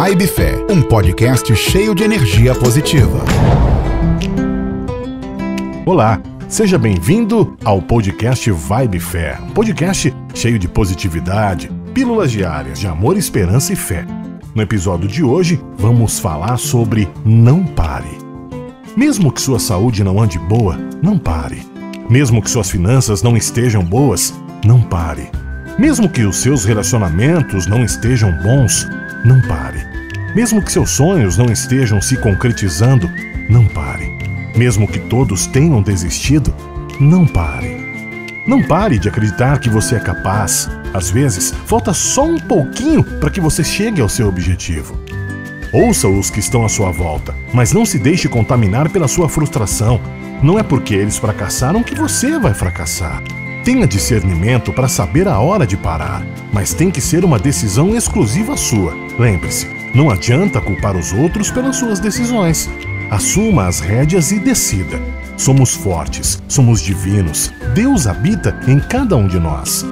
Vibe Fé, um podcast cheio de energia positiva. Olá, seja bem-vindo ao podcast Vibe Fé, um podcast cheio de positividade, pílulas diárias de amor, esperança e fé. No episódio de hoje, vamos falar sobre não pare. Mesmo que sua saúde não ande boa, não pare. Mesmo que suas finanças não estejam boas, não pare. Mesmo que os seus relacionamentos não estejam bons, não pare. Mesmo que seus sonhos não estejam se concretizando, não pare. Mesmo que todos tenham desistido, não pare. Não pare de acreditar que você é capaz. Às vezes, falta só um pouquinho para que você chegue ao seu objetivo. Ouça os que estão à sua volta, mas não se deixe contaminar pela sua frustração. Não é porque eles fracassaram que você vai fracassar. Tenha discernimento para saber a hora de parar, mas tem que ser uma decisão exclusiva sua. Lembre-se, não adianta culpar os outros pelas suas decisões. Assuma as rédeas e decida. Somos fortes, somos divinos. Deus habita em cada um de nós.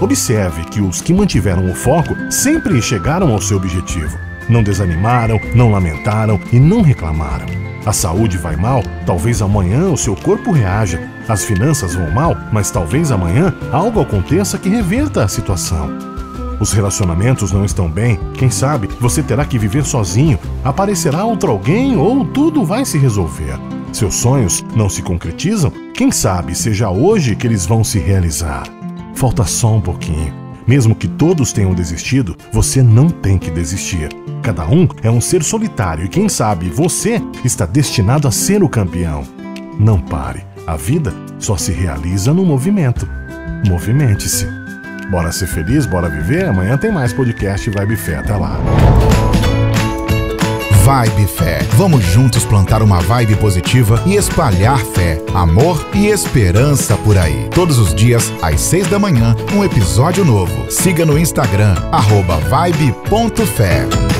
Observe que os que mantiveram o foco sempre chegaram ao seu objetivo. Não desanimaram, não lamentaram e não reclamaram. A saúde vai mal, talvez amanhã o seu corpo reaja. As finanças vão mal, mas talvez amanhã algo aconteça que reverta a situação. Os relacionamentos não estão bem, quem sabe você terá que viver sozinho, aparecerá outro alguém ou tudo vai se resolver. Seus sonhos não se concretizam, quem sabe seja hoje que eles vão se realizar. Falta só um pouquinho. Mesmo que todos tenham desistido, você não tem que desistir. Cada um é um ser solitário e quem sabe você está destinado a ser o campeão. Não pare. A vida só se realiza no movimento. Movimente-se. Bora ser feliz, bora viver? Amanhã tem mais podcast Vibe Fé. Até lá. Vibe Fé. Vamos juntos plantar uma vibe positiva e espalhar fé, amor e esperança por aí. Todos os dias, às seis da manhã, um episódio novo. Siga no Instagram, arroba vibe.fé.